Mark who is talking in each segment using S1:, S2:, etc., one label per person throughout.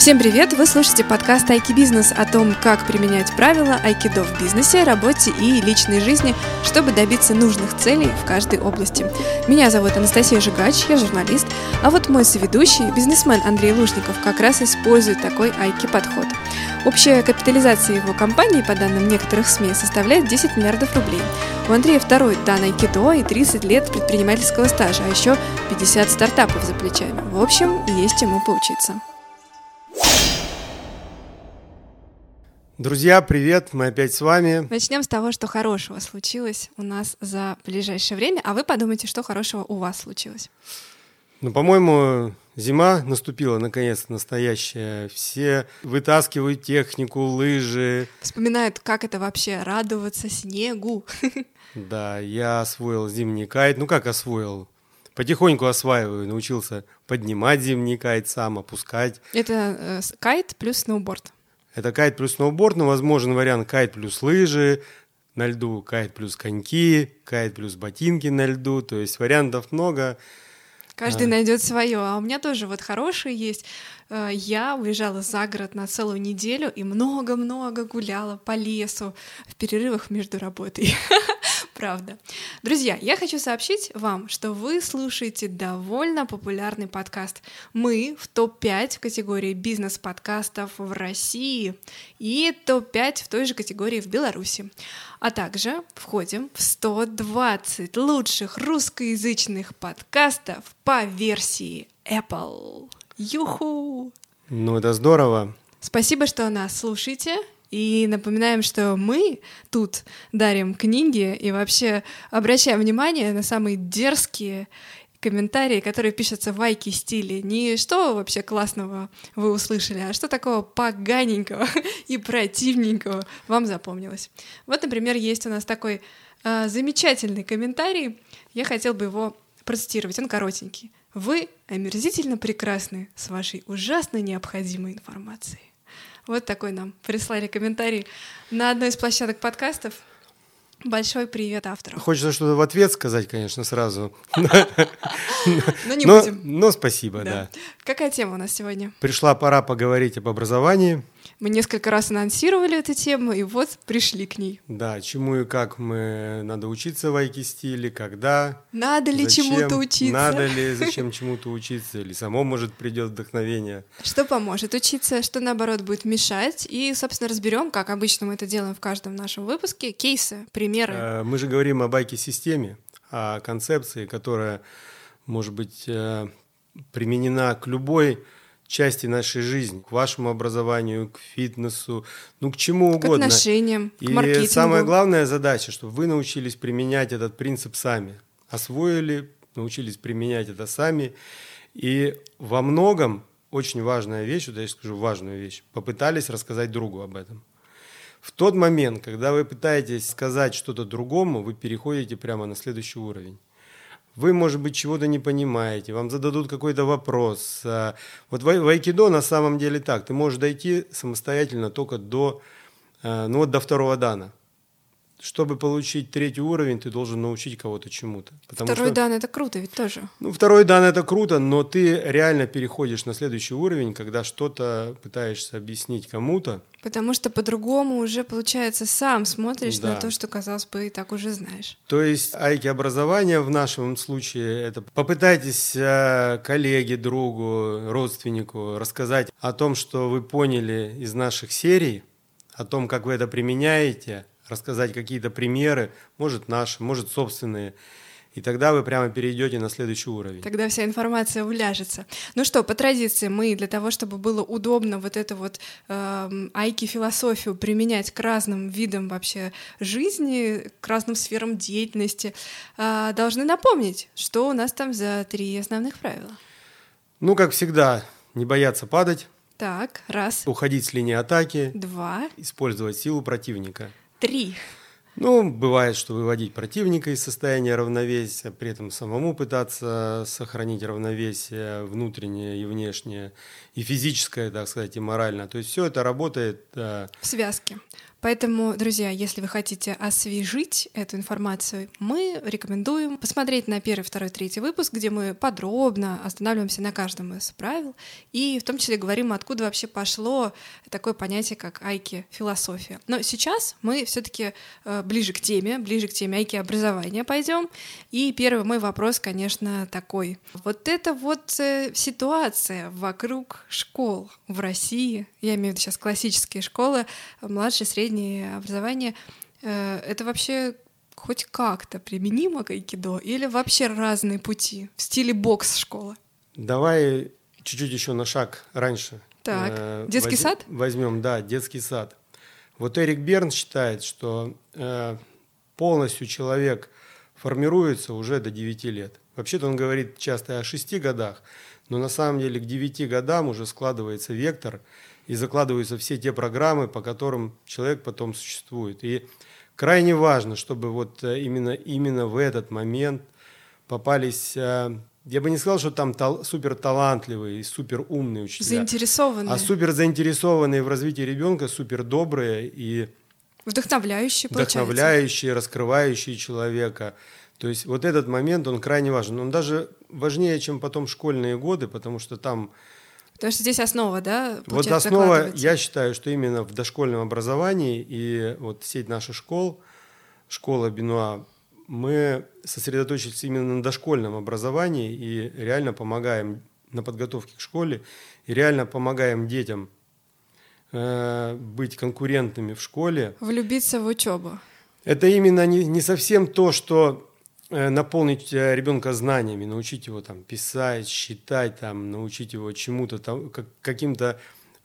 S1: Всем привет! Вы слушаете подкаст Айки Бизнес о том, как применять правила айкидо в бизнесе, работе и личной жизни, чтобы добиться нужных целей в каждой области. Меня зовут Анастасия Жигач, я журналист, а вот мой соведущий, бизнесмен Андрей Лужников, как раз использует такой айки-подход. Общая капитализация его компании, по данным некоторых СМИ, составляет 10 миллиардов рублей. У Андрея второй дан айкидо и 30 лет предпринимательского стажа, а еще 50 стартапов за плечами. В общем, есть чему поучиться.
S2: Друзья, привет, мы опять с вами.
S1: Начнем с того, что хорошего случилось у нас за ближайшее время, а вы подумайте, что хорошего у вас случилось.
S2: Ну, по-моему, зима наступила, наконец, настоящая. Все вытаскивают технику, лыжи.
S1: Вспоминают, как это вообще радоваться снегу.
S2: Да, я освоил зимний кайт. Ну, как освоил? Потихоньку осваиваю, научился поднимать зимний кайт сам, опускать.
S1: Это э, кайт плюс сноуборд.
S2: Это кайт плюс сноуборд, но возможен вариант кайт плюс лыжи на льду, кайт плюс коньки, кайт плюс ботинки на льду. То есть вариантов много.
S1: Каждый а. найдет свое. А у меня тоже вот хорошие есть. Э, я уезжала за город на целую неделю и много-много гуляла по лесу в перерывах между работой. Правда. Друзья, я хочу сообщить вам, что вы слушаете довольно популярный подкаст. Мы в топ-5 в категории бизнес-подкастов в России и топ-5 в той же категории в Беларуси. А также входим в 120 лучших русскоязычных подкастов по версии Apple. Юху!
S2: Ну, это здорово.
S1: Спасибо, что нас слушаете. И напоминаем, что мы тут дарим книги и вообще обращаем внимание на самые дерзкие комментарии, которые пишутся в айки стиле. Не что вообще классного вы услышали, а что такого поганенького и противненького вам запомнилось. Вот, например, есть у нас такой э, замечательный комментарий. Я хотел бы его процитировать. Он коротенький. Вы омерзительно прекрасны с вашей ужасно необходимой информацией. Вот такой нам прислали комментарий на одной из площадок подкастов. Большой привет автору.
S2: Хочется что-то в ответ сказать, конечно, сразу.
S1: Но не будем.
S2: Но спасибо, да.
S1: Какая тема у нас сегодня?
S2: Пришла пора поговорить об образовании.
S1: Мы несколько раз анонсировали эту тему, и вот пришли к ней.
S2: Да, чему и как мы надо учиться в айки-стиле, когда.
S1: Надо ли чему-то учиться?
S2: Надо ли, зачем чему-то учиться, или само, может, придет вдохновение.
S1: Что поможет учиться, что, наоборот, будет мешать. И, собственно, разберем, как обычно мы это делаем в каждом нашем выпуске, кейсы, примеры.
S2: Э, мы же говорим об айки-системе, о концепции, которая может быть э, применена к любой части нашей жизни, к вашему образованию, к фитнесу, ну к чему угодно.
S1: К отношениям,
S2: И
S1: к маркетингу.
S2: самая главная задача, чтобы вы научились применять этот принцип сами, освоили, научились применять это сами. И во многом очень важная вещь, вот я скажу важную вещь, попытались рассказать другу об этом. В тот момент, когда вы пытаетесь сказать что-то другому, вы переходите прямо на следующий уровень. Вы, может быть, чего-то не понимаете, вам зададут какой-то вопрос. А, вот в айкидо на самом деле так, ты можешь дойти самостоятельно только до, а, ну вот до второго дана чтобы получить третий уровень, ты должен научить кого-то чему-то.
S1: Второй что, дан это круто ведь тоже.
S2: Ну, второй дан это круто, но ты реально переходишь на следующий уровень, когда что-то пытаешься объяснить кому-то.
S1: Потому что по-другому уже, получается, сам смотришь да. на то, что, казалось бы, и так уже знаешь.
S2: То есть айки образование в нашем случае это попытайтесь э, коллеге, другу, родственнику рассказать о том, что вы поняли из наших серий, о том, как вы это применяете, рассказать какие-то примеры, может наши, может собственные. И тогда вы прямо перейдете на следующий уровень.
S1: Тогда вся информация уляжется. Ну что, по традиции мы для того, чтобы было удобно вот эту вот э, айки-философию применять к разным видам вообще жизни, к разным сферам деятельности, э, должны напомнить, что у нас там за три основных правила.
S2: Ну, как всегда, не бояться падать.
S1: Так, раз.
S2: Уходить с линии атаки.
S1: Два.
S2: Использовать силу противника.
S1: Три.
S2: Ну, бывает, что выводить противника из состояния равновесия, при этом самому пытаться сохранить равновесие внутреннее и внешнее, и физическое, так сказать, и морально. То есть все это работает...
S1: В связке. Поэтому, друзья, если вы хотите освежить эту информацию, мы рекомендуем посмотреть на первый, второй, третий выпуск, где мы подробно останавливаемся на каждом из правил и в том числе говорим, откуда вообще пошло такое понятие, как айки философия. Но сейчас мы все-таки э, ближе к теме, ближе к теме айки образования пойдем. И первый мой вопрос, конечно, такой. Вот это вот э, ситуация вокруг школ в России, я имею в виду сейчас классические школы, младшее, среднее образование, э, это вообще хоть как-то применимо к айкидо или вообще разные пути в стиле бокс-школы?
S2: Давай чуть-чуть еще на шаг раньше.
S1: Так, э, детский воз, сад?
S2: Возьмем, да, детский сад. Вот Эрик Берн считает, что э, полностью человек формируется уже до 9 лет. Вообще-то он говорит часто о 6 годах, но на самом деле к 9 годам уже складывается вектор и закладываются все те программы, по которым человек потом существует. И крайне важно, чтобы вот э, именно, именно в этот момент попались э, я бы не сказал, что там тал- супер талантливые и супер умные учителя.
S1: Заинтересованные.
S2: А супер заинтересованные в развитии ребенка, супер добрые и
S1: вдохновляющие,
S2: получается. вдохновляющие, раскрывающие человека. То есть вот этот момент, он крайне важен. Он даже важнее, чем потом школьные годы, потому что там...
S1: Потому что здесь основа, да?
S2: Вот основа, я считаю, что именно в дошкольном образовании и вот сеть наших школ, школа Бенуа, мы сосредоточились именно на дошкольном образовании и реально помогаем на подготовке к школе, и реально помогаем детям э, быть конкурентными в школе.
S1: Влюбиться в учебу.
S2: Это именно не, не совсем то, что наполнить э, ребенка знаниями, научить его там писать, считать, там, научить его чему-то, там, как, каким-то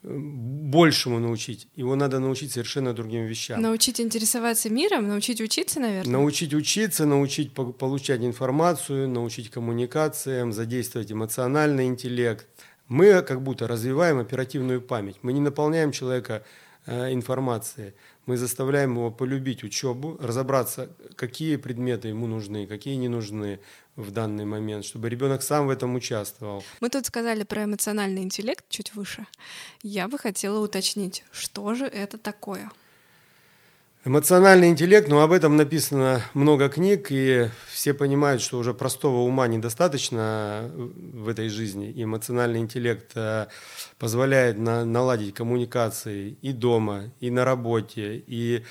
S2: большему научить. Его надо научить совершенно другим вещам.
S1: Научить интересоваться миром, научить учиться, наверное?
S2: Научить учиться, научить получать информацию, научить коммуникациям, задействовать эмоциональный интеллект. Мы как будто развиваем оперативную память. Мы не наполняем человека э, информацией. Мы заставляем его полюбить учебу, разобраться, какие предметы ему нужны, какие не нужны, в данный момент, чтобы ребенок сам в этом участвовал.
S1: Мы тут сказали про эмоциональный интеллект чуть выше. Я бы хотела уточнить, что же это такое?
S2: Эмоциональный интеллект, ну об этом написано много книг, и все понимают, что уже простого ума недостаточно в этой жизни. И эмоциональный интеллект э, позволяет на, наладить коммуникации и дома, и на работе, и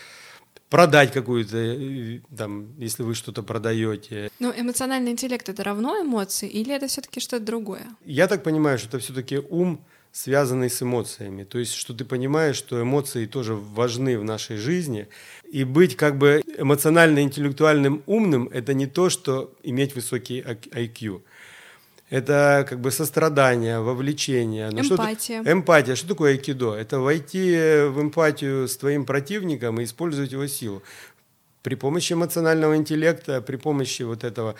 S2: продать какую-то, э, там, если вы что-то продаете.
S1: Но эмоциональный интеллект это равно эмоции или это все-таки что-то другое?
S2: Я так понимаю, что это все-таки ум, связанный с эмоциями. То есть, что ты понимаешь, что эмоции тоже важны в нашей жизни. И быть как бы эмоционально-интеллектуальным умным – это не то, что иметь высокий IQ это как бы сострадание, вовлечение.
S1: Ну, эмпатия.
S2: Что эмпатия. Что такое айкидо? Это войти в эмпатию с твоим противником и использовать его силу. При помощи эмоционального интеллекта, при помощи вот этого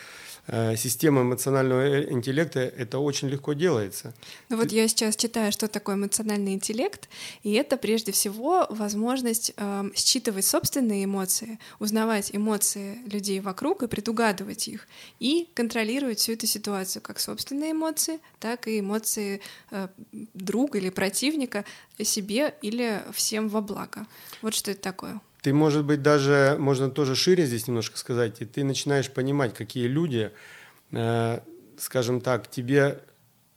S2: Э, система эмоционального э, интеллекта, это очень легко делается.
S1: Ну вот я сейчас читаю, что такое эмоциональный интеллект, и это прежде всего возможность э, считывать собственные эмоции, узнавать эмоции людей вокруг и предугадывать их, и контролировать всю эту ситуацию, как собственные эмоции, так и эмоции э, друга или противника себе или всем во благо. Вот что это такое.
S2: Ты, может быть, даже, можно тоже шире здесь немножко сказать, и ты начинаешь понимать, какие люди, э, скажем так, тебе,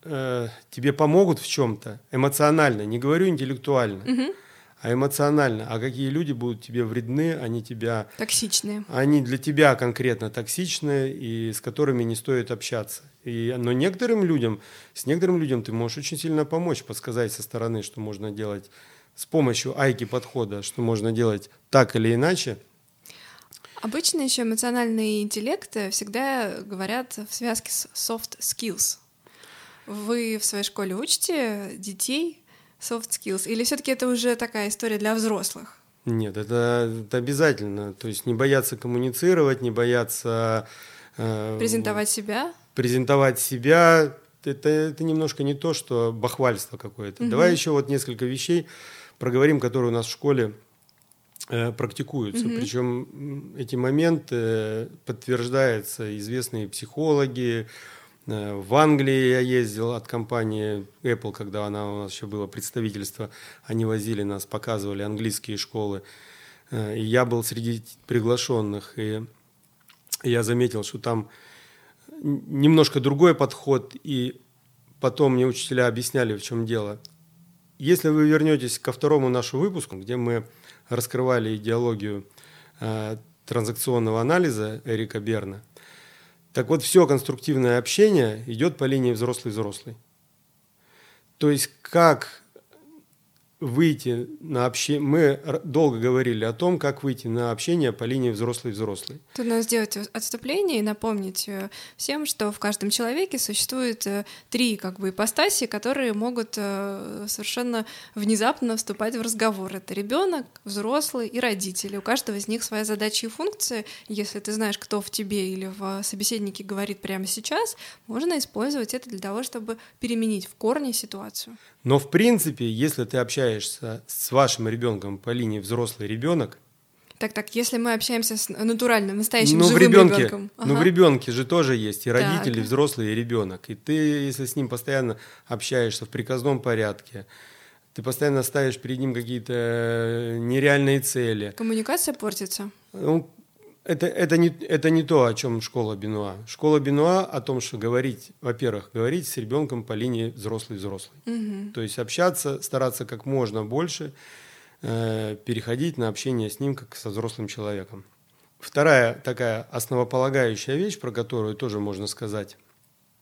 S2: э, тебе помогут в чем-то эмоционально, не говорю интеллектуально, угу. а эмоционально, а какие люди будут тебе вредны, они тебя...
S1: Токсичные.
S2: Они для тебя конкретно токсичные, и с которыми не стоит общаться. И, но некоторым людям, с некоторым людям ты можешь очень сильно помочь, подсказать со стороны, что можно делать с помощью айки подхода, что можно делать так или иначе.
S1: Обычно еще эмоциональный интеллект всегда говорят в связке с soft skills. Вы в своей школе учите детей soft skills? Или все-таки это уже такая история для взрослых?
S2: Нет, это, это обязательно. То есть не бояться коммуницировать, не бояться...
S1: Э, презентовать себя?
S2: Презентовать себя. Это, это немножко не то, что бахвальство какое-то. Угу. Давай еще вот несколько вещей проговорим, которые у нас в школе э, практикуются. Mm-hmm. Причем эти моменты подтверждаются известные психологи. Э, в Англии я ездил от компании Apple, когда она у нас еще было представительство, они возили нас, показывали английские школы. э, и я был среди приглашенных, и я заметил, что там немножко другой подход, и потом мне учителя объясняли, в чем дело. Если вы вернетесь ко второму нашему выпуску, где мы раскрывали идеологию э, транзакционного анализа Эрика Берна, так вот все конструктивное общение идет по линии взрослый-взрослый. То есть как выйти на общение. Мы долго говорили о том, как выйти на общение по линии взрослый-взрослый.
S1: Тут надо сделать отступление и напомнить э, всем, что в каждом человеке существует э, три как бы ипостаси, которые могут э, совершенно внезапно вступать в разговор. Это ребенок, взрослый и родители. У каждого из них своя задача и функция. Если ты знаешь, кто в тебе или в собеседнике говорит прямо сейчас, можно использовать это для того, чтобы переменить в корне ситуацию.
S2: Но в принципе, если ты общаешься с вашим ребенком по линии взрослый ребенок,
S1: так, так, если мы общаемся с натуральным, настоящим
S2: ну,
S1: живым
S2: в ребенке,
S1: ребенком.
S2: Ага. Ну, в ребенке же тоже есть и родители, так. и взрослый, и ребенок. И ты, если с ним постоянно общаешься в приказном порядке, ты постоянно ставишь перед ним какие-то э, нереальные цели.
S1: Коммуникация портится.
S2: Ну, это, это, не, это не то, о чем школа Бенуа. Школа Бенуа о том, что говорить, во-первых, говорить с ребенком по линии взрослый-взрослый.
S1: Угу.
S2: То есть общаться, стараться как можно больше э, переходить на общение с ним, как со взрослым человеком. Вторая такая основополагающая вещь, про которую тоже можно сказать.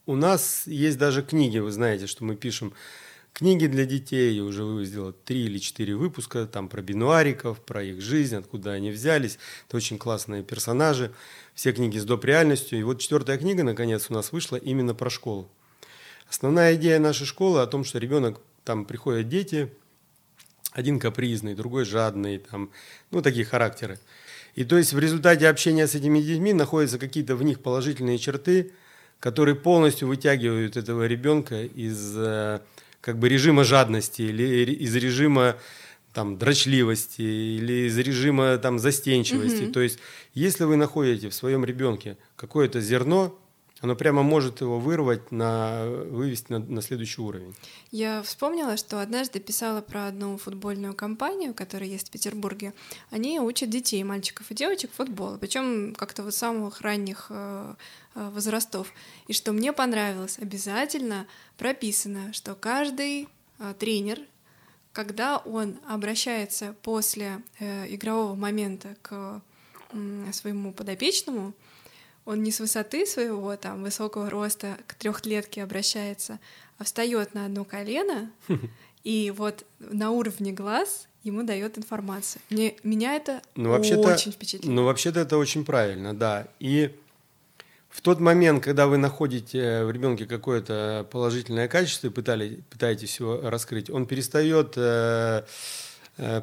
S2: У нас есть даже книги, вы знаете, что мы пишем книги для детей, я уже выпустила три или четыре выпуска, там про бинуариков, про их жизнь, откуда они взялись. Это очень классные персонажи. Все книги с доп. реальностью. И вот четвертая книга, наконец, у нас вышла именно про школу. Основная идея нашей школы о том, что ребенок, там приходят дети, один капризный, другой жадный, там, ну, такие характеры. И то есть в результате общения с этими детьми находятся какие-то в них положительные черты, которые полностью вытягивают этого ребенка из э, как бы режима жадности или из режима там дрочливости или из режима там застенчивости. Mm-hmm. То есть, если вы находите в своем ребенке какое-то зерно, оно прямо может его вырвать, на, вывести на, на следующий уровень.
S1: Я вспомнила, что однажды писала про одну футбольную компанию, которая есть в Петербурге. Они учат детей, мальчиков и девочек футбола, причем как-то вот самых ранних э, э, возрастов. И что мне понравилось, обязательно прописано, что каждый э, тренер, когда он обращается после э, игрового момента к э, своему подопечному, он не с высоты своего там высокого роста к трехлетке обращается, а встает на одно колено и вот на уровне глаз ему дает информацию. Мне, меня это ну, очень впечатлило.
S2: Ну, вообще-то это очень правильно, да. И в тот момент, когда вы находите в ребенке какое-то положительное качество и пытали, пытаетесь его раскрыть, он перестает Э,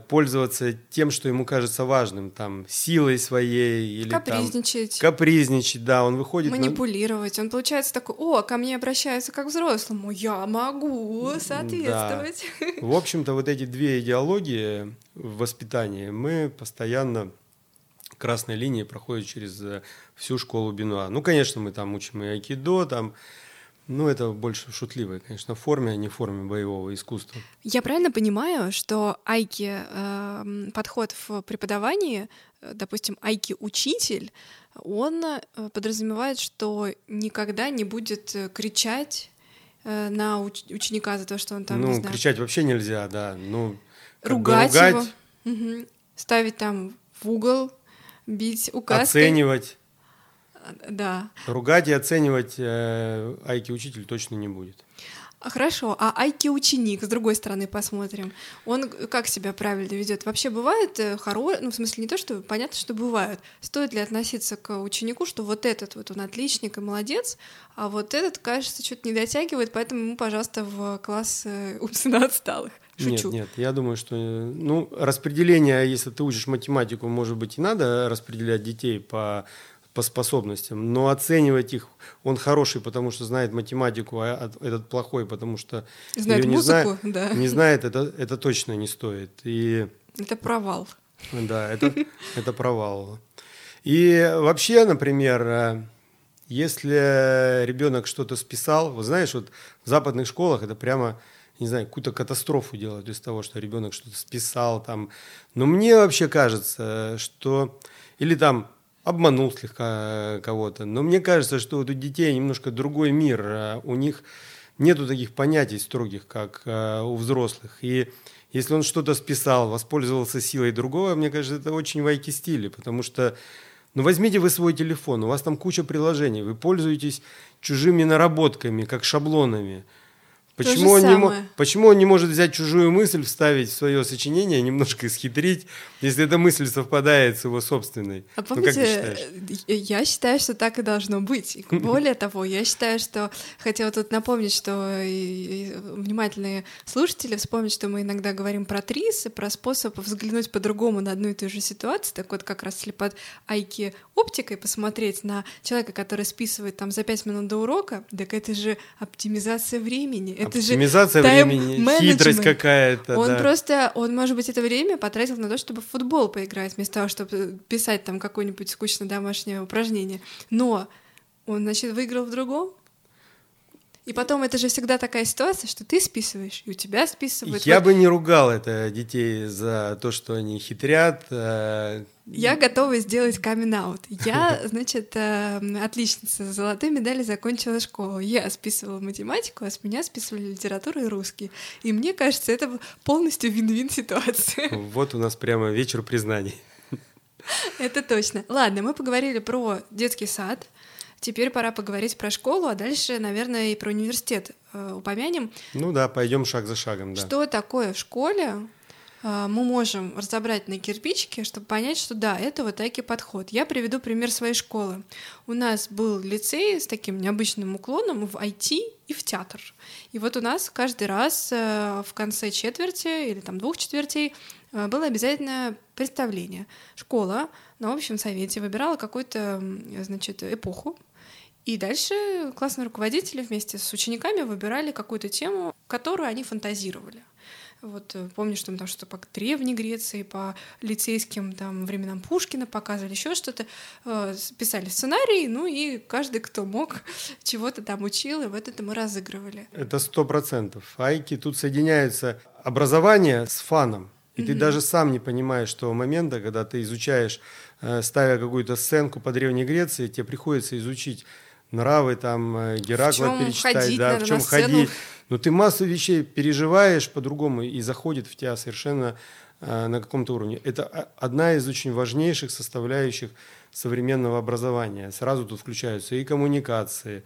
S2: пользоваться тем, что ему кажется важным, там, силой своей или
S1: капризничать.
S2: Там, капризничать, да, он выходит...
S1: Манипулировать. На... Он получается такой, о, ко мне обращаются как взрослому, я могу соответствовать.
S2: Да. В общем-то, вот эти две идеологии в воспитании мы постоянно красной линии проходят через э, всю школу Бенуа. Ну, конечно, мы там учим и айкидо, там ну, это больше в шутливой, конечно, форме, а не в форме боевого искусства.
S1: Я правильно понимаю, что айки э, подход в преподавании, э, допустим, айки учитель, он э, подразумевает, что никогда не будет э, кричать э, на уч- ученика за то, что он там
S2: ну,
S1: не знаю.
S2: кричать вообще нельзя, да. Ну,
S1: ругать, ругать его, угу. ставить там в угол, бить указкой.
S2: Оценивать.
S1: Да.
S2: Ругать и оценивать э, айки-учитель точно не будет.
S1: Хорошо, а айки-ученик, с другой стороны, посмотрим. Он как себя правильно ведет? Вообще бывает э, хороший, ну, в смысле, не то, что понятно, что бывает. Стоит ли относиться к ученику, что вот этот вот он отличник и молодец, а вот этот, кажется, что-то не дотягивает, поэтому ему, пожалуйста, в класс э, умственно отсталых.
S2: Шучу. Нет, нет, я думаю, что ну, распределение, если ты учишь математику, может быть, и надо распределять детей по по способностям, но оценивать их, он хороший, потому что знает математику, а этот плохой, потому что
S1: знает
S2: не
S1: музыку,
S2: знает,
S1: да.
S2: не знает, это, это точно не стоит. И,
S1: это провал.
S2: Да, это, это провал. И вообще, например, э, если ребенок что-то списал, вы знаешь, вот в западных школах это прямо не знаю, какую-то катастрофу делать из того, что ребенок что-то списал там. Но мне вообще кажется, что... Или там обманул слегка кого-то. Но мне кажется, что вот у детей немножко другой мир. А у них нету таких понятий строгих, как э, у взрослых. И если он что-то списал, воспользовался силой другого, мне кажется, это очень вайки стили, потому что ну возьмите вы свой телефон, у вас там куча приложений, вы пользуетесь чужими наработками, как шаблонами. Почему он, не мо- почему он не может взять чужую мысль, вставить в свое сочинение, немножко исхитрить, если эта мысль совпадает с его собственной?
S1: А помните, ну, я считаю, что так и должно быть. более того, я считаю, что хотела тут напомнить, что внимательные слушатели вспомнят, что мы иногда говорим про трис и про способ взглянуть по-другому на одну и ту же ситуацию. Так вот, как раз если под айки оптикой посмотреть на человека, который списывает там за пять минут до урока, так это же оптимизация времени это
S2: Оптимизация
S1: же
S2: времени, хитрость какая-то.
S1: Он
S2: да.
S1: просто, он, может быть, это время потратил на то, чтобы в футбол поиграть, вместо того, чтобы писать там какое-нибудь скучное домашнее упражнение. Но он, значит, выиграл в другом. И потом это же всегда такая ситуация, что ты списываешь, и у тебя списывают.
S2: Я вот. бы не ругал это детей за то, что они хитрят.
S1: Э, Я готова сделать камин -аут. Я, значит, э, отличница с золотой медали закончила школу. Я списывала математику, а с меня списывали литературу и русский. И мне кажется, это полностью вин-вин ситуация.
S2: Вот у нас прямо вечер признаний.
S1: Это точно. Ладно, мы поговорили про детский сад, Теперь пора поговорить про школу, а дальше, наверное, и про университет э, упомянем.
S2: Ну да, пойдем шаг за шагом, да.
S1: Что такое в школе? Э, мы можем разобрать на кирпичики, чтобы понять, что да, это вот такой подход. Я приведу пример своей школы. У нас был лицей с таким необычным уклоном в IT и в театр. И вот у нас каждый раз э, в конце четверти или там двух четвертей было обязательно представление. Школа на общем совете выбирала какую-то, значит, эпоху, и дальше классные руководители вместе с учениками выбирали какую-то тему, которую они фантазировали. Вот э, помню, что мы там что-то по Древней Греции, по лицейским там временам Пушкина показывали, еще что-то, э, писали сценарий, ну и каждый, кто мог, чего-то там учил, и вот это мы разыгрывали.
S2: Это сто процентов. Айки тут соединяются образование с фаном. И mm-hmm. ты даже сам не понимаешь того момента, когда ты изучаешь, э, ставя какую-то сценку по Древней Греции, тебе приходится изучить нравы, там, э, Геракла перечитать, ходить, да, в чем ходить. Но ты массу вещей переживаешь по-другому и заходит в тебя совершенно э, на каком-то уровне. Это одна из очень важнейших составляющих современного образования. Сразу тут включаются и коммуникации,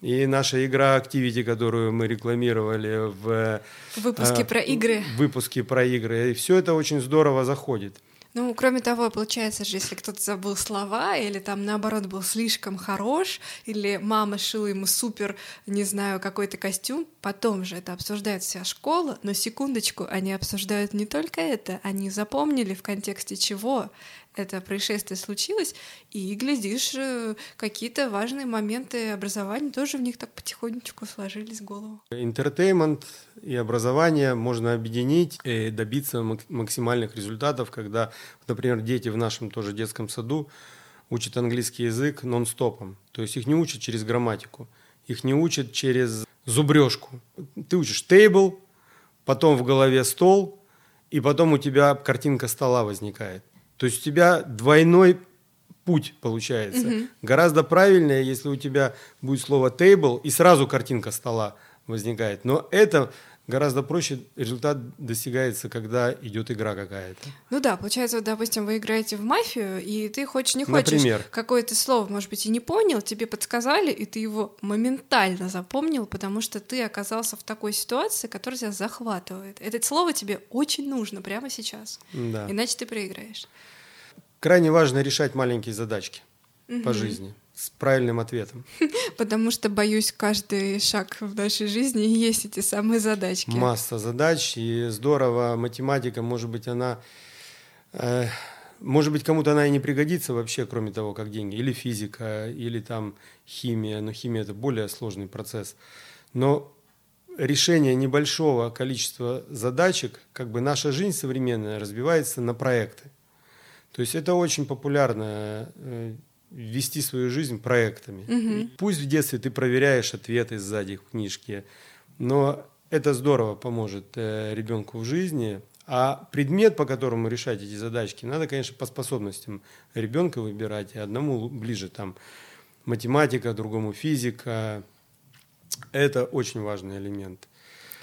S2: и наша игра Activity, которую мы рекламировали в
S1: выпуске э, про игры.
S2: В выпуске про игры. И все это очень здорово заходит.
S1: Ну, кроме того, получается же, если кто-то забыл слова, или там наоборот был слишком хорош, или мама шила ему супер, не знаю, какой-то костюм, потом же это обсуждает вся школа, но секундочку, они обсуждают не только это, они запомнили в контексте чего это происшествие случилось, и, глядишь, э, какие-то важные моменты образования тоже в них так потихонечку сложились в голову.
S2: Интертеймент и образование можно объединить и добиться максимальных результатов, когда, например, дети в нашем тоже детском саду учат английский язык нон-стопом. То есть их не учат через грамматику, их не учат через зубрежку. Ты учишь table, потом в голове стол, и потом у тебя картинка стола возникает. То есть у тебя двойной путь получается. Угу. Гораздо правильнее, если у тебя будет слово table и сразу картинка стола возникает. Но это гораздо проще результат достигается, когда идет игра какая-то.
S1: Ну да, получается, вот, допустим, вы играете в мафию, и ты хочешь, не хочешь, Например? какое-то слово, может быть, и не понял, тебе подсказали, и ты его моментально запомнил, потому что ты оказался в такой ситуации, которая тебя захватывает. Это слово тебе очень нужно прямо сейчас, да. иначе ты проиграешь.
S2: Крайне важно решать маленькие задачки угу. по жизни с правильным ответом.
S1: Потому что, боюсь, каждый шаг в нашей жизни есть эти самые задачки.
S2: Масса задач, и здорово, математика, может быть, она... Э, может быть, кому-то она и не пригодится вообще, кроме того, как деньги. Или физика, или там химия. Но химия – это более сложный процесс. Но решение небольшого количества задачек, как бы наша жизнь современная разбивается на проекты. То есть это очень популярно э, вести свою жизнь проектами. Угу. Пусть в детстве ты проверяешь ответы сзади в книжке, но это здорово поможет э, ребенку в жизни. А предмет, по которому решать эти задачки, надо, конечно, по способностям ребенка выбирать. И одному ближе там математика, другому физика. Это очень важный элемент.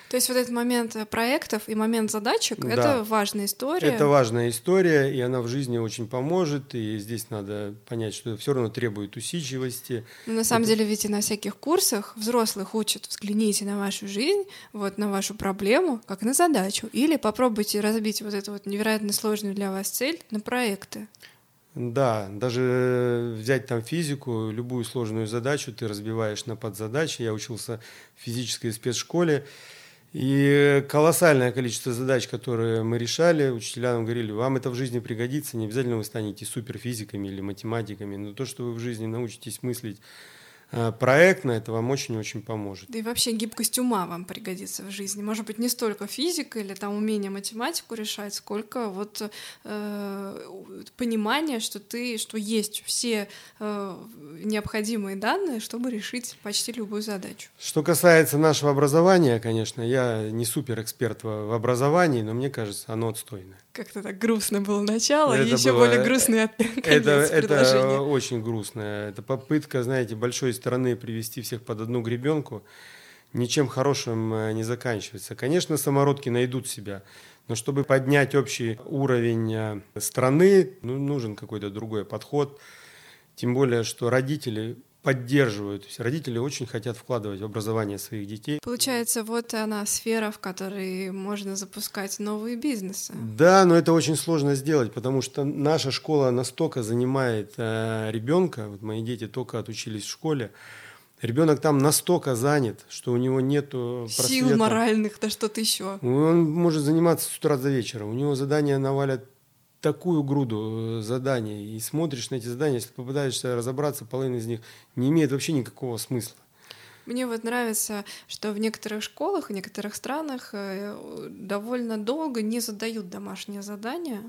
S1: То есть вот этот момент э, проектов и момент задачек да. это важная история.
S2: Это важная история, и она в жизни очень поможет. И здесь надо понять, что все равно требует усидчивости.
S1: Но на самом это... деле, ведь и на всяких курсах взрослых учат, взгляните на вашу жизнь, вот на вашу проблему, как на задачу. Или попробуйте разбить вот эту вот невероятно сложную для вас цель на проекты.
S2: Да, даже взять там физику, любую сложную задачу ты разбиваешь на подзадачи. Я учился в физической спецшколе, и колоссальное количество задач, которые мы решали, учителя нам говорили, вам это в жизни пригодится, не обязательно вы станете суперфизиками или математиками, но то, что вы в жизни научитесь мыслить проектно, это вам очень-очень поможет.
S1: Да и вообще гибкость ума вам пригодится в жизни. Может быть, не столько физика или там умение математику решать, сколько вот э, понимание, что ты, что есть все э, необходимые данные, чтобы решить почти любую задачу.
S2: Что касается нашего образования, конечно, я не супер эксперт в образовании, но мне кажется, оно отстойное.
S1: Как-то так грустно было начало, это и еще было, более грустный от
S2: это, это очень грустно. Это попытка, знаете, большой страны привести всех под одну гребенку ничем хорошим э, не заканчивается. Конечно, самородки найдут себя, но чтобы поднять общий уровень э, страны, ну, нужен какой-то другой подход. Тем более, что родители поддерживают. То есть родители очень хотят вкладывать в образование своих детей.
S1: Получается, вот она сфера, в которой можно запускать новые бизнесы.
S2: Да, но это очень сложно сделать, потому что наша школа настолько занимает э, ребенка. Вот мои дети только отучились в школе. Ребенок там настолько занят, что у него нет
S1: сил моральных, да что-то еще.
S2: Он может заниматься с утра до вечера. У него задания навалят такую груду э, заданий и смотришь на эти задания, если попытаешься разобраться, половина из них не имеет вообще никакого смысла.
S1: Мне вот нравится, что в некоторых школах, в некоторых странах э, довольно долго не задают домашние задания,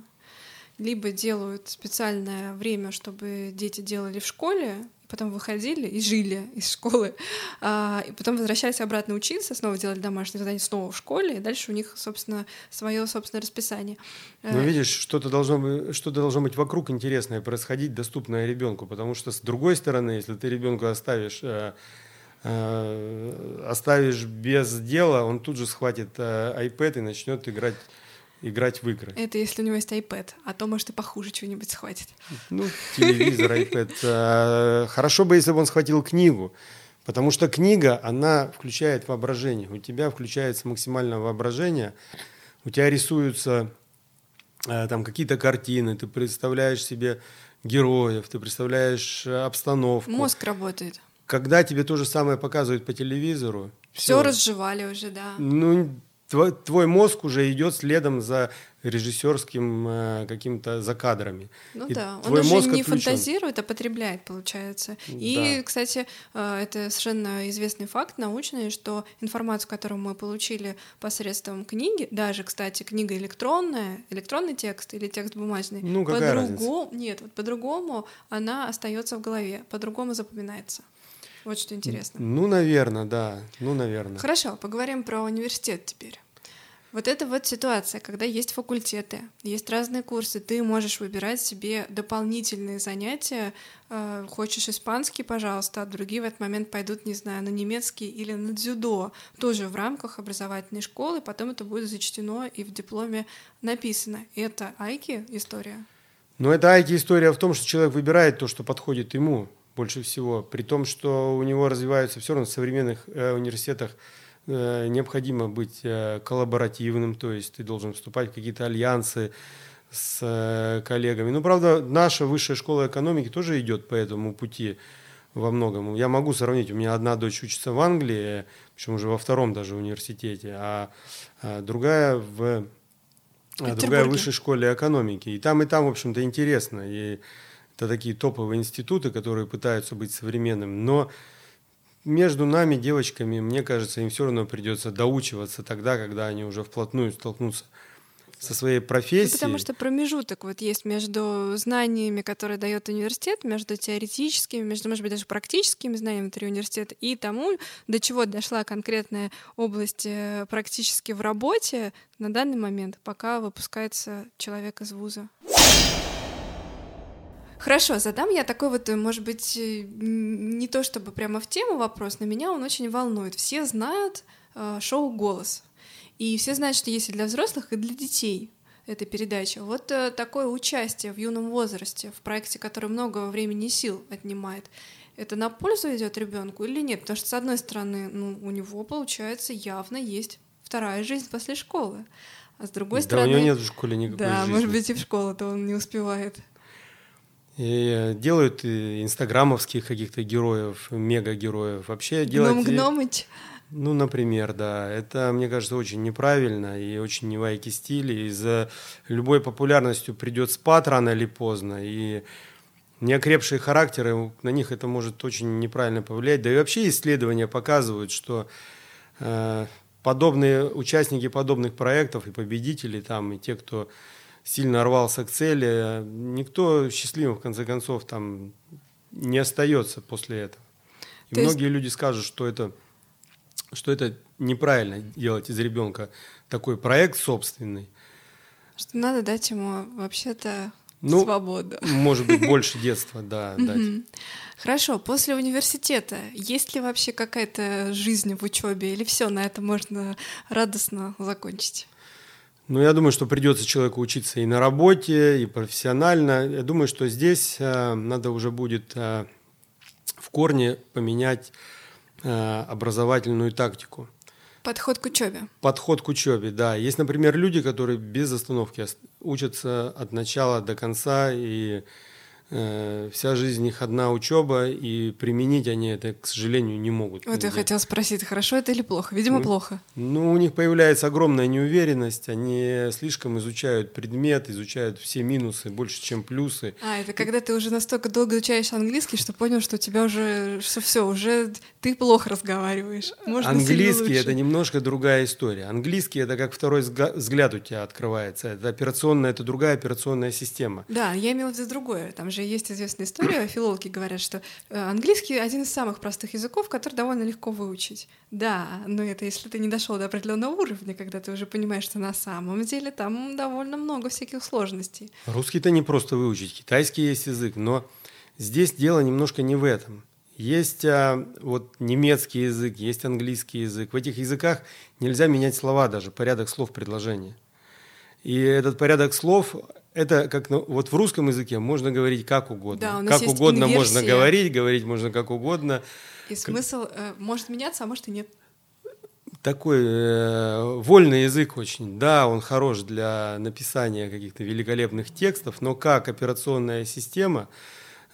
S1: либо делают специальное время, чтобы дети делали в школе, потом выходили и жили из школы, а, и потом возвращались обратно учиться, снова делали домашние задания снова в школе, и дальше у них, собственно, свое собственное расписание.
S2: Ну, видишь, что-то должно, быть, что-то должно быть вокруг интересное происходить, доступное ребенку, потому что, с другой стороны, если ты ребенку оставишь э, э, оставишь без дела, он тут же схватит э, iPad и начнет играть играть в игры.
S1: Это если у него есть iPad, а то, может, и похуже чего-нибудь схватит.
S2: Ну, телевизор, iPad. А, хорошо бы, если бы он схватил книгу, потому что книга, она включает воображение. У тебя включается максимальное воображение, у тебя рисуются а, там какие-то картины, ты представляешь себе героев, ты представляешь э, обстановку.
S1: Мозг работает.
S2: Когда тебе то же самое показывают по телевизору,
S1: все, все разжевали уже, да.
S2: Ну, твой, твой мозг уже идет следом за режиссерским э, каким-то закадрами.
S1: Ну и да, он уже не отключен. фантазирует, а потребляет, получается. И, да. кстати, э, это совершенно известный факт научный, что информацию, которую мы получили посредством книги, даже, кстати, книга электронная, электронный текст или текст бумажный,
S2: ну, по-другому,
S1: нет, вот по-другому она остается в голове, по-другому запоминается. Вот что интересно.
S2: Ну, наверное, да. Ну, наверное.
S1: Хорошо, поговорим про университет теперь. Вот это вот ситуация, когда есть факультеты, есть разные курсы, ты можешь выбирать себе дополнительные занятия. Э, хочешь испанский, пожалуйста, а другие в этот момент пойдут, не знаю, на немецкий или на дзюдо, тоже в рамках образовательной школы, потом это будет зачтено и в дипломе написано. Это айки история?
S2: Ну, это айки история в том, что человек выбирает то, что подходит ему больше всего, при том, что у него развиваются все равно в современных э, университетах э, необходимо быть э, коллаборативным, то есть ты должен вступать в какие-то альянсы с э, коллегами. Ну, правда, наша высшая школа экономики тоже идет по этому пути во многом. Я могу сравнить, у меня одна дочь учится в Англии, причем уже во втором даже университете, а, а другая в а другая в высшей школе экономики. И там, и там, в общем-то, интересно. И это такие топовые институты, которые пытаются быть современными, но между нами, девочками, мне кажется, им все равно придется доучиваться тогда, когда они уже вплотную столкнутся со своей профессией. Ну,
S1: потому что промежуток вот есть между знаниями, которые дает университет, между теоретическими, между, может быть, даже практическими знаниями внутри университета и тому, до чего дошла конкретная область э, практически в работе на данный момент, пока выпускается человек из вуза. Хорошо, задам я такой вот, может быть, э, не то чтобы прямо в тему вопрос, но меня он очень волнует. Все знают э, шоу «Голос», и все знают, что есть и для взрослых, и для детей эта передача. Вот э, такое участие в юном возрасте в проекте, который много времени и сил отнимает, это на пользу идет ребенку или нет? Потому что, с одной стороны, ну, у него, получается, явно есть вторая жизнь после школы. А с другой
S2: да,
S1: стороны...
S2: у него нет в школе никакой
S1: Да,
S2: жизни.
S1: может быть, и в школу-то он не успевает.
S2: И делают и инстаграмовских каких-то героев, мега-героев. Вообще делать...
S1: Гном Гномыч.
S2: Ну, например, да. Это, мне кажется, очень неправильно и очень невайкий стиль. И за любой популярностью придет спад рано или поздно. И неокрепшие характеры, на них это может очень неправильно повлиять. Да и вообще исследования показывают, что э, подобные участники подобных проектов и победители там, и те, кто сильно рвался к цели, никто счастливым, в конце концов, там не остается после этого. И То многие есть... люди скажут, что это, что это неправильно делать из ребенка такой проект собственный.
S1: Что надо дать ему вообще-то ну, свободу.
S2: Может быть, больше детства, да, дать.
S1: Хорошо, после университета есть ли вообще какая-то жизнь в учебе, или все на это можно радостно закончить?
S2: Ну, я думаю, что придется человеку учиться и на работе, и профессионально. Я думаю, что здесь э, надо уже будет э, в корне поменять э, образовательную тактику.
S1: Подход к учебе.
S2: Подход к учебе, да. Есть, например, люди, которые без остановки учатся от начала до конца и вся жизнь их одна учеба, и применить они это, к сожалению, не могут.
S1: Вот я хотела спросить, хорошо это или плохо? Видимо,
S2: ну,
S1: плохо.
S2: Ну, у них появляется огромная неуверенность, они слишком изучают предмет, изучают все минусы больше, чем плюсы.
S1: А, это когда ты уже настолько долго изучаешь английский, что понял, что у тебя уже, что все, уже ты плохо разговариваешь.
S2: Можно английский — это немножко другая история. Английский — это как второй взгляд у тебя открывается. Это операционная, это другая операционная система.
S1: Да, я имела в виду другое. Там же же есть известная история, филологи говорят, что э, английский один из самых простых языков, который довольно легко выучить. Да, но это если ты не дошел до определенного уровня, когда ты уже понимаешь, что на самом деле там довольно много всяких сложностей.
S2: Русский-то не просто выучить, китайский есть язык, но здесь дело немножко не в этом. Есть а, вот немецкий язык, есть английский язык. В этих языках нельзя менять слова даже, порядок слов предложения. И этот порядок слов это как ну, вот в русском языке можно говорить как угодно. Да, у нас как есть угодно инверсия. можно говорить, говорить можно как угодно.
S1: И смысл э, может меняться, а может и нет.
S2: Такой э, вольный язык очень, да, он хорош для написания каких-то великолепных текстов, но как операционная система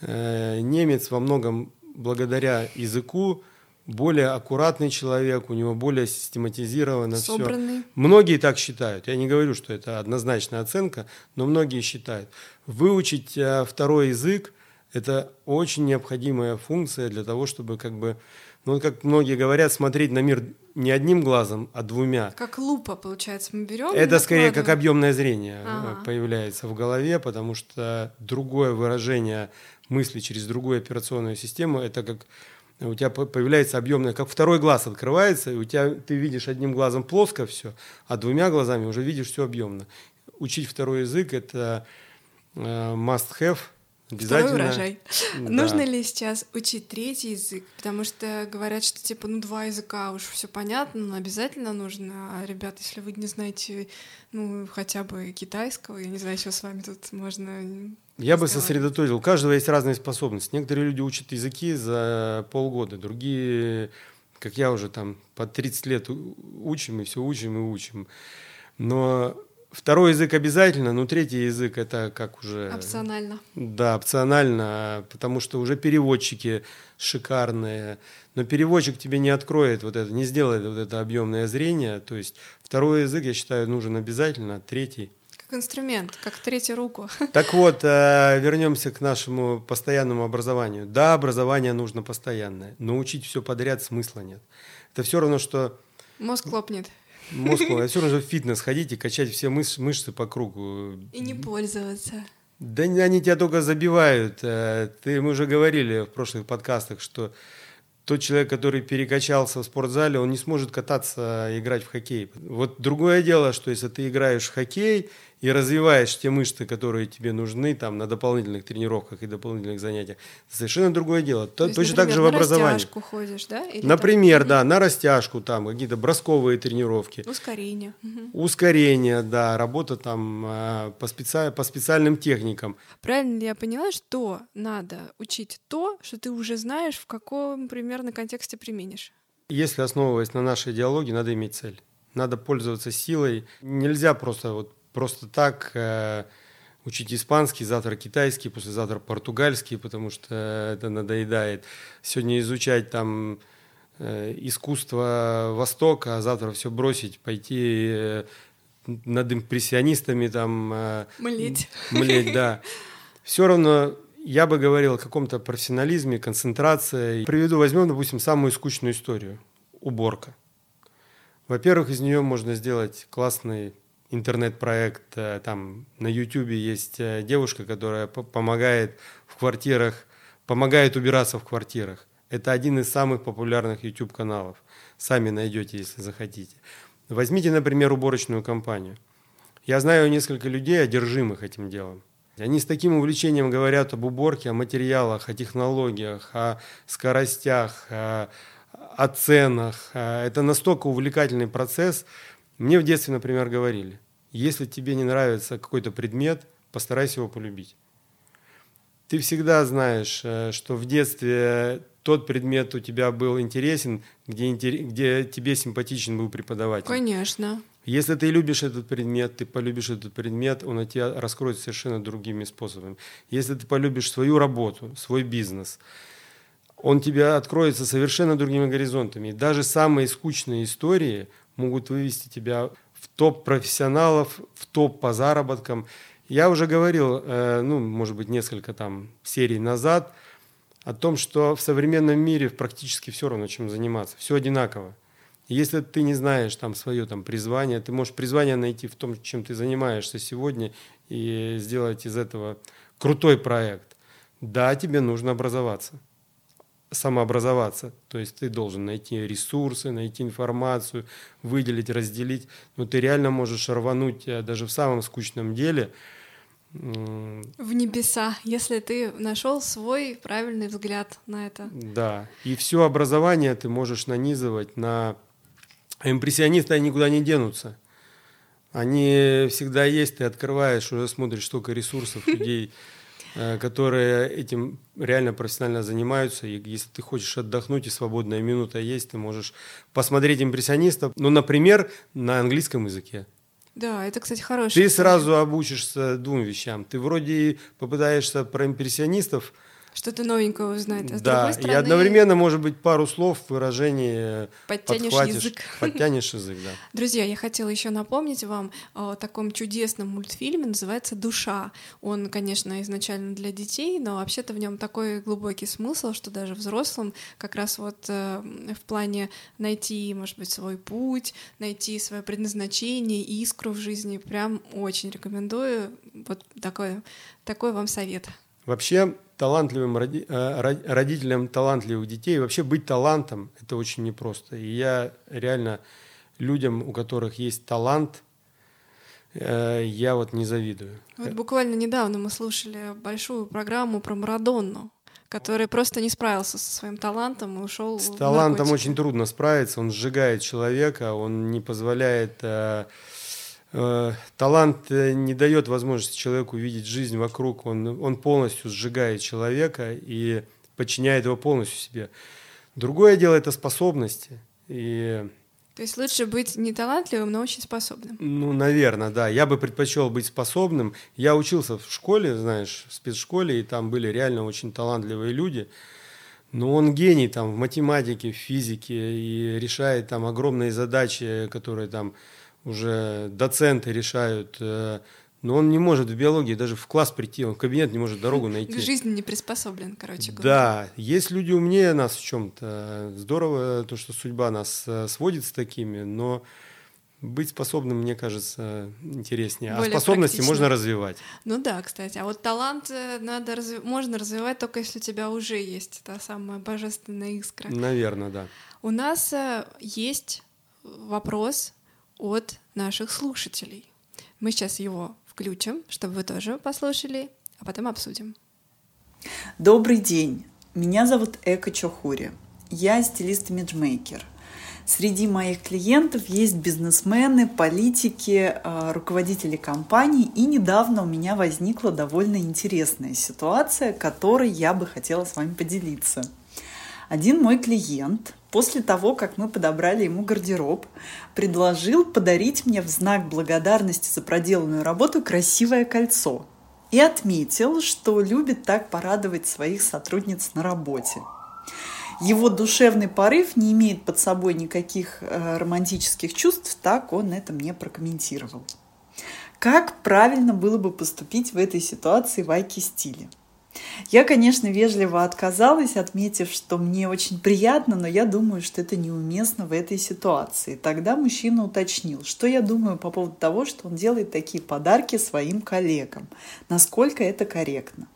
S2: э, немец во многом благодаря языку более аккуратный человек, у него более систематизировано
S1: Собранный.
S2: все. Многие так считают. Я не говорю, что это однозначная оценка, но многие считают. Выучить э, второй язык – это очень необходимая функция для того, чтобы как бы, ну, как многие говорят, смотреть на мир не одним глазом, а двумя.
S1: Как лупа, получается, мы берем.
S2: Это скорее как объемное зрение э, ага. появляется в голове, потому что другое выражение мысли через другую операционную систему – это как у тебя появляется объемное, как второй глаз открывается, и у тебя ты видишь одним глазом плоско все, а двумя глазами уже видишь все объемно. Учить второй язык это э, must have.
S1: Обязательно. Второй урожай. Да. Нужно ли сейчас учить третий язык? Потому что говорят, что типа, ну, два языка уж все понятно, но обязательно нужно. А, ребят, если вы не знаете, ну, хотя бы китайского, я не знаю, что с вами тут можно
S2: я бы сосредоточил. У каждого есть разные способности. Некоторые люди учат языки за полгода, другие, как я уже там по 30 лет учим и все учим и учим. Но второй язык обязательно, но третий язык это как уже...
S1: Опционально.
S2: Да, опционально, потому что уже переводчики шикарные. Но переводчик тебе не откроет вот это, не сделает вот это объемное зрение. То есть второй язык, я считаю, нужен обязательно, третий –
S1: инструмент, как третью руку.
S2: Так вот, э, вернемся к нашему постоянному образованию. Да, образование нужно постоянное, но учить все подряд смысла нет. Это все равно, что...
S1: Мозг лопнет.
S2: Мозг, а все равно в фитнес ходить и качать все мыш- мышцы по кругу.
S1: И не пользоваться.
S2: Да они тебя только забивают. Э, ты, мы уже говорили в прошлых подкастах, что тот человек, который перекачался в спортзале, он не сможет кататься, играть в хоккей. Вот другое дело, что если ты играешь в хоккей и развиваешь те мышцы, которые тебе нужны там на дополнительных тренировках и дополнительных занятиях, совершенно другое дело.
S1: То есть,
S2: Точно
S1: например,
S2: так же в образовании.
S1: На растяжку ходишь, да? Или
S2: Например,
S1: там...
S2: да, на растяжку там какие-то бросковые тренировки.
S1: Ускорение. Угу.
S2: Ускорение, да, работа там э, по, специ... по специальным техникам.
S1: Правильно ли я поняла, что надо учить то, что ты уже знаешь, в каком примерно контексте применишь?
S2: Если основываясь на нашей идеологии, надо иметь цель. Надо пользоваться силой. Нельзя просто вот просто так э, учить испанский, завтра китайский, послезавтра португальский, потому что это надоедает. Сегодня изучать там э, искусство Востока, а завтра все бросить, пойти э, над импрессионистами там... Э,
S1: млеть.
S2: Млеть, да. Все равно я бы говорил о каком-то профессионализме, концентрации. Приведу, возьмем, допустим, самую скучную историю. Уборка. Во-первых, из нее можно сделать классный интернет-проект, э, там на YouTube есть э, девушка, которая помогает в квартирах, помогает убираться в квартирах. Это один из самых популярных YouTube каналов. Сами найдете, если захотите. Возьмите, например, уборочную компанию. Я знаю несколько людей, одержимых этим делом. Они с таким увлечением говорят об уборке, о материалах, о технологиях, о скоростях, о, о ценах. Это настолько увлекательный процесс. Мне в детстве, например, говорили, если тебе не нравится какой-то предмет, постарайся его полюбить. Ты всегда знаешь, э, что в детстве тот предмет у тебя был интересен, где, где тебе симпатичен был преподаватель.
S1: Конечно.
S2: Если ты любишь этот предмет, ты полюбишь этот предмет, он у тебя раскроется совершенно другими способами. Если ты полюбишь свою работу, свой бизнес, он тебе откроется совершенно другими горизонтами. даже самые скучные истории могут вывести тебя в топ профессионалов, в топ по заработкам. Я уже говорил, э, ну, может быть, несколько там серий назад о том, что в современном мире практически все равно, чем заниматься. Все одинаково. Если ты не знаешь там свое там призвание, ты можешь призвание найти в том, чем ты занимаешься сегодня, и сделать из этого крутой проект. Да, тебе нужно образоваться самообразоваться. То есть ты должен найти ресурсы, найти информацию, выделить, разделить. Но ты реально можешь рвануть э, даже в самом скучном деле.
S1: В небеса, если ты нашел свой правильный взгляд на это.
S2: Да. И все образование ты можешь нанизывать на... Импрессионисты, они никуда не денутся. Они всегда есть, ты открываешь, уже смотришь, столько ресурсов людей которые этим реально профессионально занимаются. И если ты хочешь отдохнуть и свободная минута есть, ты можешь посмотреть импрессионистов, ну, например, на английском языке.
S1: Да, это, кстати, хороший.
S2: Ты сразу обучишься двум вещам. Ты вроде попытаешься про импрессионистов
S1: что-то новенькое узнать. А с
S2: да,
S1: другой стороны...
S2: и одновременно, может быть, пару слов, выражений
S1: подтянешь язык.
S2: Подтянешь язык, да.
S1: Друзья, я хотела еще напомнить вам о таком чудесном мультфильме, называется «Душа». Он, конечно, изначально для детей, но вообще-то в нем такой глубокий смысл, что даже взрослым как раз вот э, в плане найти, может быть, свой путь, найти свое предназначение, искру в жизни, прям очень рекомендую. Вот такой, такой вам совет.
S2: Вообще, талантливым роди, э, родителям талантливых детей, вообще быть талантом – это очень непросто. И я реально людям, у которых есть талант, э, я вот не завидую.
S1: Вот буквально недавно мы слушали большую программу про Марадонну, который просто не справился со своим талантом и ушел.
S2: С талантом очень трудно справиться, он сжигает человека, он не позволяет Э, талант э, не дает возможности человеку видеть жизнь вокруг, он, он полностью сжигает человека и подчиняет его полностью себе. Другое дело это способности. И
S1: то есть лучше быть не талантливым, но очень способным.
S2: Ну, наверное, да. Я бы предпочел быть способным. Я учился в школе, знаешь, в спецшколе, и там были реально очень талантливые люди. Но он гений там в математике, в физике и решает там огромные задачи, которые там уже доценты решают, э, но он не может в биологии даже в класс прийти, он в кабинет не может дорогу найти. К
S1: жизни не приспособлен, короче говоря.
S2: Да, есть люди умнее нас в чем-то. Здорово то, что судьба нас э, сводит с такими, но быть способным, мне кажется, интереснее.
S1: Более
S2: а способности
S1: практично.
S2: можно развивать.
S1: Ну да, кстати. А вот талант э, надо разви- можно развивать только если у тебя уже есть та самая божественная искра.
S2: Наверное, да.
S1: У нас э, есть вопрос от наших слушателей. Мы сейчас его включим, чтобы вы тоже послушали, а потом обсудим.
S3: Добрый день. Меня зовут Эка Чохури. Я стилист-имиджмейкер. Среди моих клиентов есть бизнесмены, политики, э, руководители компаний. И недавно у меня возникла довольно интересная ситуация, которой я бы хотела с вами поделиться. Один мой клиент после того, как мы подобрали ему гардероб, предложил подарить мне в знак благодарности за проделанную работу красивое кольцо и отметил, что любит так порадовать своих сотрудниц на работе. Его душевный порыв не имеет под собой никаких э, романтических чувств, так он это мне прокомментировал. Как правильно было бы поступить в этой ситуации в Айки-стиле? Я, конечно, вежливо отказалась, отметив, что мне очень приятно, но я думаю, что это неуместно в этой ситуации. Тогда мужчина уточнил, что я думаю по поводу того, что он делает такие подарки своим коллегам. Насколько это корректно?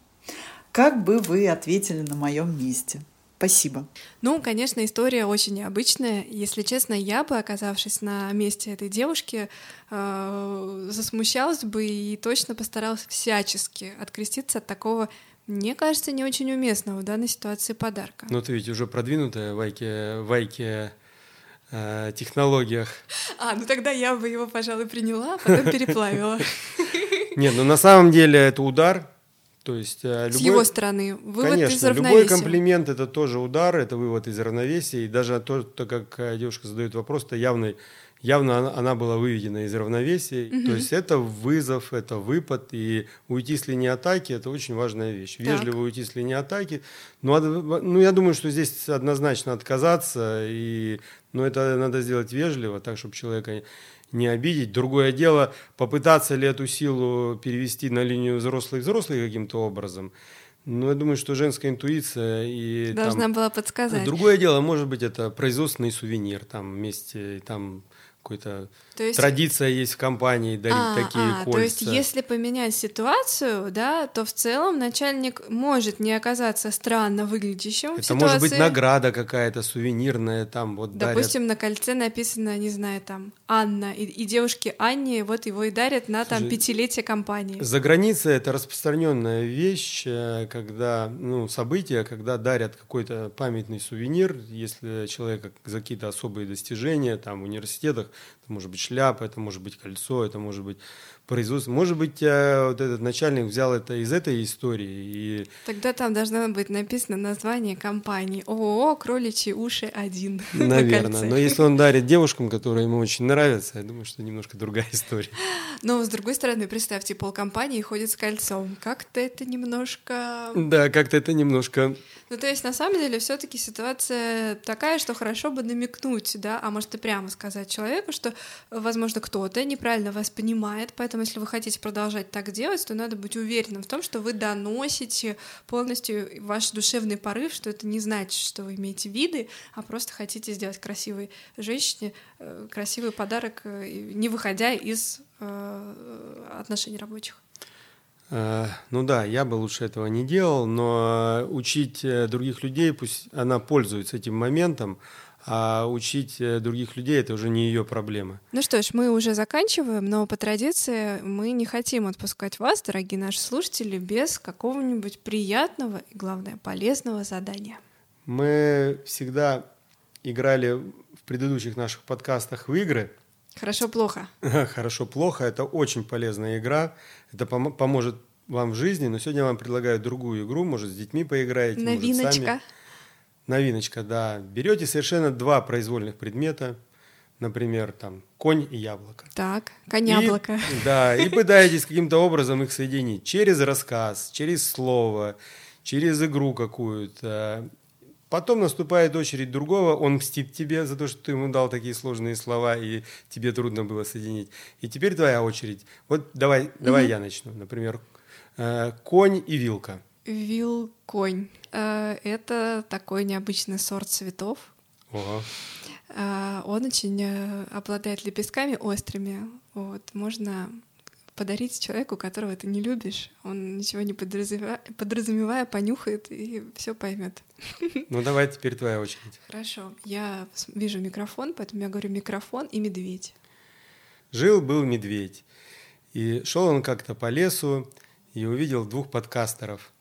S3: Как бы вы ответили на моем месте? Спасибо.
S1: Ну, конечно, история очень необычная. Если честно, я бы, оказавшись на месте этой девушки, э, засмущалась бы и точно постаралась всячески откреститься от такого, мне кажется, не очень уместного в данной ситуации подарка.
S2: Но ты ведь уже продвинутая в Айке, в Айке э, технологиях.
S1: А, ну тогда я бы его, пожалуй, приняла, а потом переплавила.
S2: Нет, ну на самом деле это удар. То есть э,
S1: С
S2: любой,
S1: его стороны. Вывод из
S2: конечно, любой
S1: равновесия.
S2: комплимент это тоже удар, это вывод из равновесия. И даже то, то как э, девушка задает вопрос, то явный, явно она, она была выведена из равновесия. То есть это вызов, это выпад. И уйти с линии атаки это очень важная вещь.
S1: Так.
S2: Вежливо уйти с линии атаки. Ну, ад- ну, я думаю, что здесь однозначно отказаться. И, но это надо сделать вежливо, так, чтобы человека не обидеть. Другое дело, попытаться ли эту силу перевести на линию взрослых-взрослых каким-то образом. Ну, я думаю, что женская интуиция и там-
S1: Должна была подсказать.
S2: Другое дело, может быть, это производственный сувенир, там вместе, там kui ta äh,
S1: То есть
S2: традиция есть в компании дарить
S1: А,
S2: такие
S1: а,
S2: кольца.
S1: То есть, если поменять ситуацию, да, то в целом начальник может не оказаться странно выглядящим в
S2: это может быть
S1: ситуации.
S2: награда какая-то сувенирная, там вот
S1: Допустим, на кольце написано, не знаю, там Анна, и, и девушке Анне вот его и дарят на там
S2: Слушай,
S1: пятилетие компании.
S2: дарят. За границей это распространенная вещь, э, когда, ну, событие, когда дарят какой-то памятный сувенир, если человек за какие-то особые достижения, там, в университетах, это может быть шляпа, это может быть кольцо, это может быть производство. Может быть, э, вот этот начальник взял это из этой истории и
S1: Тогда там должно быть написано название компании ООО «Кроличьи уши 1». на
S2: Наверное. Но если он дарит девушкам, которые ему очень нравятся, я думаю, что немножко другая история.
S1: Но, с другой стороны, представьте, полкомпании ходит с кольцом. Как-то это немножко...
S2: Да, как-то это немножко...
S1: Ну, то есть, на самом деле, все таки ситуация такая, что хорошо бы намекнуть, да, а может и прямо сказать человеку, что, возможно, кто-то неправильно вас понимает, поэтому, если вы хотите продолжать так делать, то надо быть уверенным в том, что вы доносите полностью ваш душевный порыв, что это не значит, что вы имеете виды, а просто хотите сделать красивой женщине э, красивый подарок, э, не выходя из э, отношений рабочих.
S2: Ну да, я бы лучше этого не делал, но учить других людей, пусть она пользуется этим моментом, а учить э, других людей это уже не ее проблема.
S1: Ну что ж, мы уже заканчиваем, но по традиции мы не хотим отпускать вас, дорогие наши слушатели, без какого-нибудь приятного и, главное, полезного задания.
S2: Мы всегда играли в предыдущих наших подкастах в игры.
S1: Хорошо-плохо.
S2: Хорошо-плохо, это очень полезная игра, это помо- поможет вам в жизни, но сегодня я вам предлагаю другую игру, может, с детьми поиграете, может, сами. Новиночка. Да. Берете совершенно два произвольных предмета, например, там конь и яблоко.
S1: Так, коняблоко.
S2: И- да, и пытаетесь каким-то образом их соединить через рассказ, через слово, через игру какую-то. Потом наступает очередь другого, он мстит тебе за то, что ты ему дал такие сложные слова, и тебе трудно было соединить. И теперь твоя очередь. Вот давай, давай я начну. Например, э, конь и вилка.
S1: Вилконь. Э, Это такой необычный сорт цветов.
S2: Ого.
S1: А, он очень э, обладает лепестками острыми. Вот, можно подарить человеку, которого ты не любишь. Он ничего не подразумевая, подразумевая понюхает и все поймет.
S2: Ну давай теперь твоя очередь.
S1: Хорошо. Я вижу микрофон, поэтому я говорю микрофон и медведь.
S2: Жил был медведь. И шел он как-то по лесу и увидел двух подкастеров,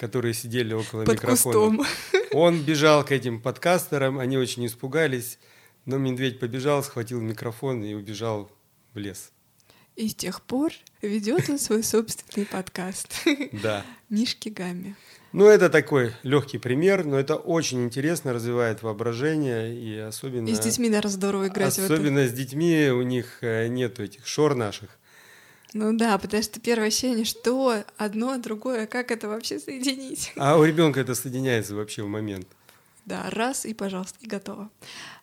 S2: которые сидели около
S1: Под
S2: микрофона.
S1: кустом.
S2: Он бежал к этим подкастерам, они очень испугались, но медведь побежал, схватил микрофон и убежал в лес.
S1: И с тех пор ведет он свой собственный подкаст.
S2: Да.
S1: Мишки Гамми.
S2: Ну, это такой легкий пример, но это очень интересно, развивает воображение, и особенно...
S1: И с детьми, наверное, здорово играть в это.
S2: Особенно с детьми у них э, нету этих шор наших.
S1: Ну да, потому что первое ощущение, что одно, другое, как это вообще соединить?
S2: А у ребенка это соединяется вообще в момент.
S1: Да, раз и, пожалуйста, и готово.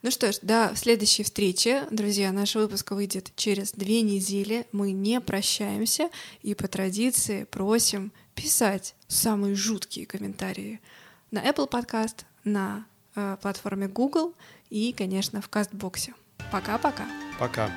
S1: Ну что ж, до следующей встречи, друзья. Наш выпуск выйдет через две недели. Мы не прощаемся и по традиции просим писать самые жуткие комментарии на Apple Podcast, на э, платформе Google и, конечно, в Кастбоксе. Пока-пока.
S2: Пока.